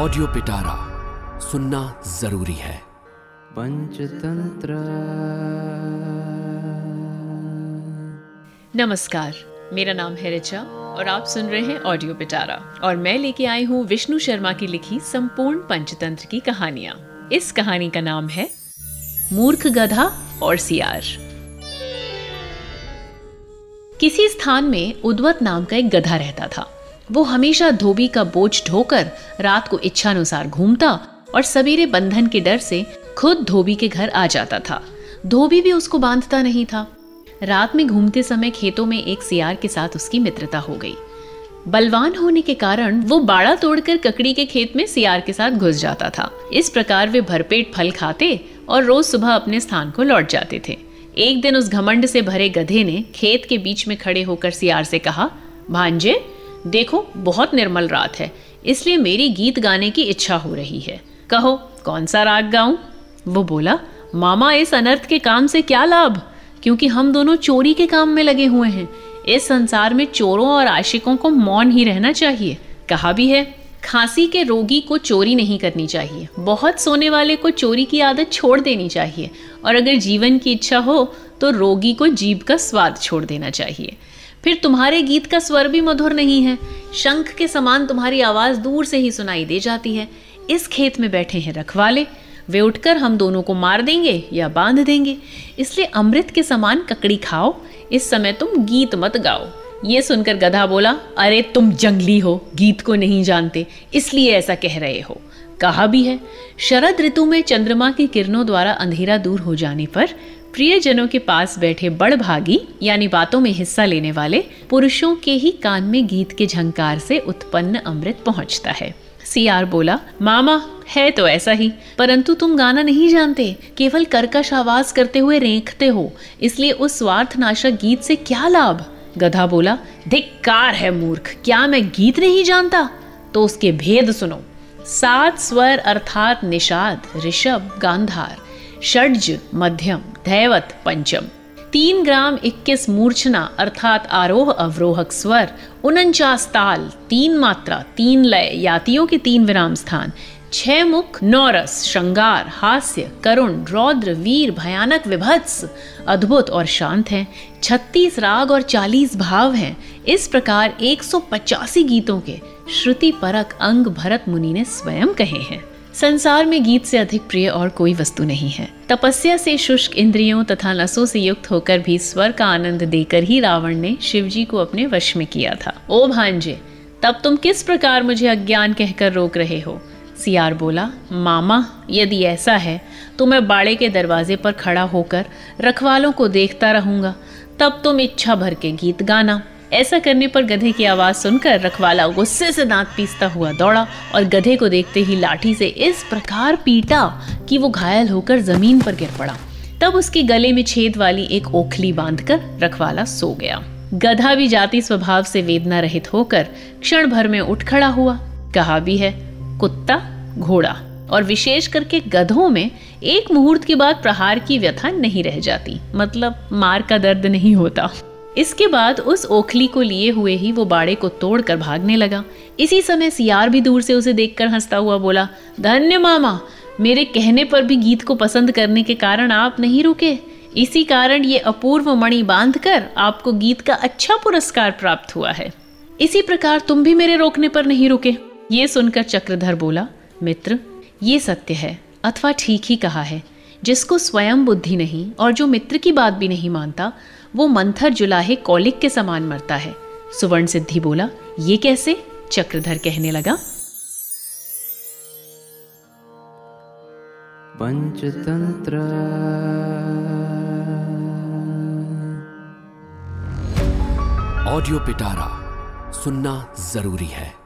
Audio पिटारा सुनना ज़रूरी है। पंचतंत्र। नमस्कार मेरा नाम है रिचा और आप सुन रहे हैं ऑडियो पिटारा और मैं लेके आई हूँ विष्णु शर्मा की लिखी संपूर्ण पंचतंत्र की कहानियाँ। इस कहानी का नाम है मूर्ख गधा और सियार। किसी स्थान में उद्वत नाम का एक गधा रहता था। वो हमेशा धोबी का बोझ ढोकर रात को इच्छानुसार घूमता और सवेरे बंधन के डर से खुद धोबी के घर आ जाता था। धोबी भी उसको बांधता नहीं था। रात में घूमते समय खेतों में एक सियार के साथ उसकी मित्रता हो गई। बलवान होने के कारण वो बाड़ा तोड़कर ककड़ी के खेत में सियार के साथ घुस जाता था। इस प्रकार वे भरपेट फल खाते और रोज सुबह अपने स्थान को लौट जाते थे। एक दिन उस घमंड से भरे गधे ने खेत के बीच में खड़े होकर सियार से कहा, भांजे देखो, बहुत निर्मल रात है, इसलिए मेरी गीत गाने की इच्छा हो रही है। कहो, कौन सा राग गाऊं? वो बोला, मामा इस अनर्थ के काम से क्या लाभ? क्योंकि हम दोनों चोरी के काम में लगे हुए हैं। इस संसार में चोरों और आशिकों को मौन ही रहना चाहिए। कहा भी है, खांसी के रोगी को चोरी नहीं करनी चाहिए। बहुत सोने वाले को चोरी की आदत छोड़ देनी चाहिए। और अगर जीवन की इच्छा हो तो रोगी को जीभ का स्वाद छोड़ देना चाहिए। फिर तुम्हारे गीत का स्वर भी मधुर नहीं है। शंख के समान तुम्हारी आवाज़ दूर से ही सुनाई दे जाती है। इस खेत में बैठे हैं रखवाले। वे उठकर हम दोनों को मार देंगे या बाँध देंगे। इसलिए अमृत के समान ककड़ी खाओ। इस समय तुम गीत मत गाओ। ये सुनकर गधा बोला, अरे, तुम जंगली हो, गीत को नहीं जानते, इसलिए ऐसा कह रहे हो। कहा भी है। शरद ऋतु में चंद्रमा की किरणों द्वारा अंधेरा दूर हो जाने पर प्रियजनों के पास बैठे बड़ भागी यानी बातों में हिस्सा लेने वाले, पुरुषों के ही कान में गीत के झंकार से उत्पन्न अमृत पहुँचता है। सियार बोला, मामा, है तो ऐसा ही, परंतु तुम गाना नहीं जानते, केवल कर्कश आवाज़ करते हुए रेंखते हो, इसलिए उस स्वार्थ नाशक गीत से क्या लाभ? गधा बोला, धिक्कार है मूर्ख, क्या मैं गीत नहीं जानता? तो उसके भेद सुनो। सात स्वर अर्थात निषाद, ऋषभ, गांधार, षड्ज, मध्यम। धैवत पंचम। तीन ग्राम इक्कीस मूर्छना, अर्थात आरोह अवरोहक स्वर उनचास ताल तीन मात्रा, तीन लय, यातियों के तीन विराम स्थान, छह मुख, नौरस, श्रृंगार, हास्य, करुण, रौद्र, वीर, भयानक विभत्स, अद्भुत और शांत हैं, छत्तीस राग और चालीस भाव हैं। इस प्रकार एक सौ पचासी गीतों के श्रुति परक अंग भरत मुनि ने स्वयं कहे हैं। संसार में गीत से अधिक प्रिय और कोई वस्तु नहीं है। तपस्या से शुष्क इंद्रियों तथा नसों से युक्त होकर भी स्वर का आनंद देकर ही रावण ने शिवजी को अपने वश में किया था। ओ भांजे, तब तुम किस प्रकार मुझे अज्ञान कहकर रोक रहे हो? सियार बोला, मामा, यदि ऐसा है तो मैं बाड़े के दरवाजे पर खड़ा होकर रखवालों को देखता रहूँगा। तब तुम इच्छा भर के गीत गाना। ऐसा करने पर गधे की आवाज़ सुनकर रखवाला गुस्से से दांत पीसता हुआ दौड़ा और गधे को देखते ही लाठी से इस प्रकार पीटा कि वो घायल होकर ज़मीन पर गिर पड़ा। तब उसके गले में छेद वाली एक ओखली बांधकर रखवाला सो गया। गधा भी जाति स्वभाव से वेदना रहित होकर क्षण भर में उठ खड़ा हुआ। कहा भी है, कुत्ता, घोड़ा और विशेष करके गधों में एक मुहूर्त के बाद प्रहार की व्यथा नहीं रह जाती। मतलब मार का दर्द नहीं होता। इसके बाद उस ओखली को लिए हुए ही वो बाड़े को तोड़कर भागने लगा। इसी समय सियार भी दूर से उसे देखकर हंसता हुआ बोला, धन्य मामा, मेरे कहने पर भी गीत को पसंद करने के कारण आप नहीं रुके। इसी कारण ये अपूर्व मणि बांधकर आपको गीत का अच्छा पुरस्कार प्राप्त हुआ है। इसी प्रकार तुम भी मेरे रोकने पर नहीं रुके। ये सुनकर चक्रधर बोला, मित्र, ये सत्य है, अथवा ठीक ही कहा है। जिसको स्वयं बुद्धि नहीं और जो मित्र की बात भी नहीं मानता वो मंथर जुलाहे कौलिक के समान मरता है। सुवर्ण सिद्धि बोला, ये कैसे? चक्रधर कहने लगा। पंचतंत्र। ऑडियो पिटारा सुनना ज़रूरी है।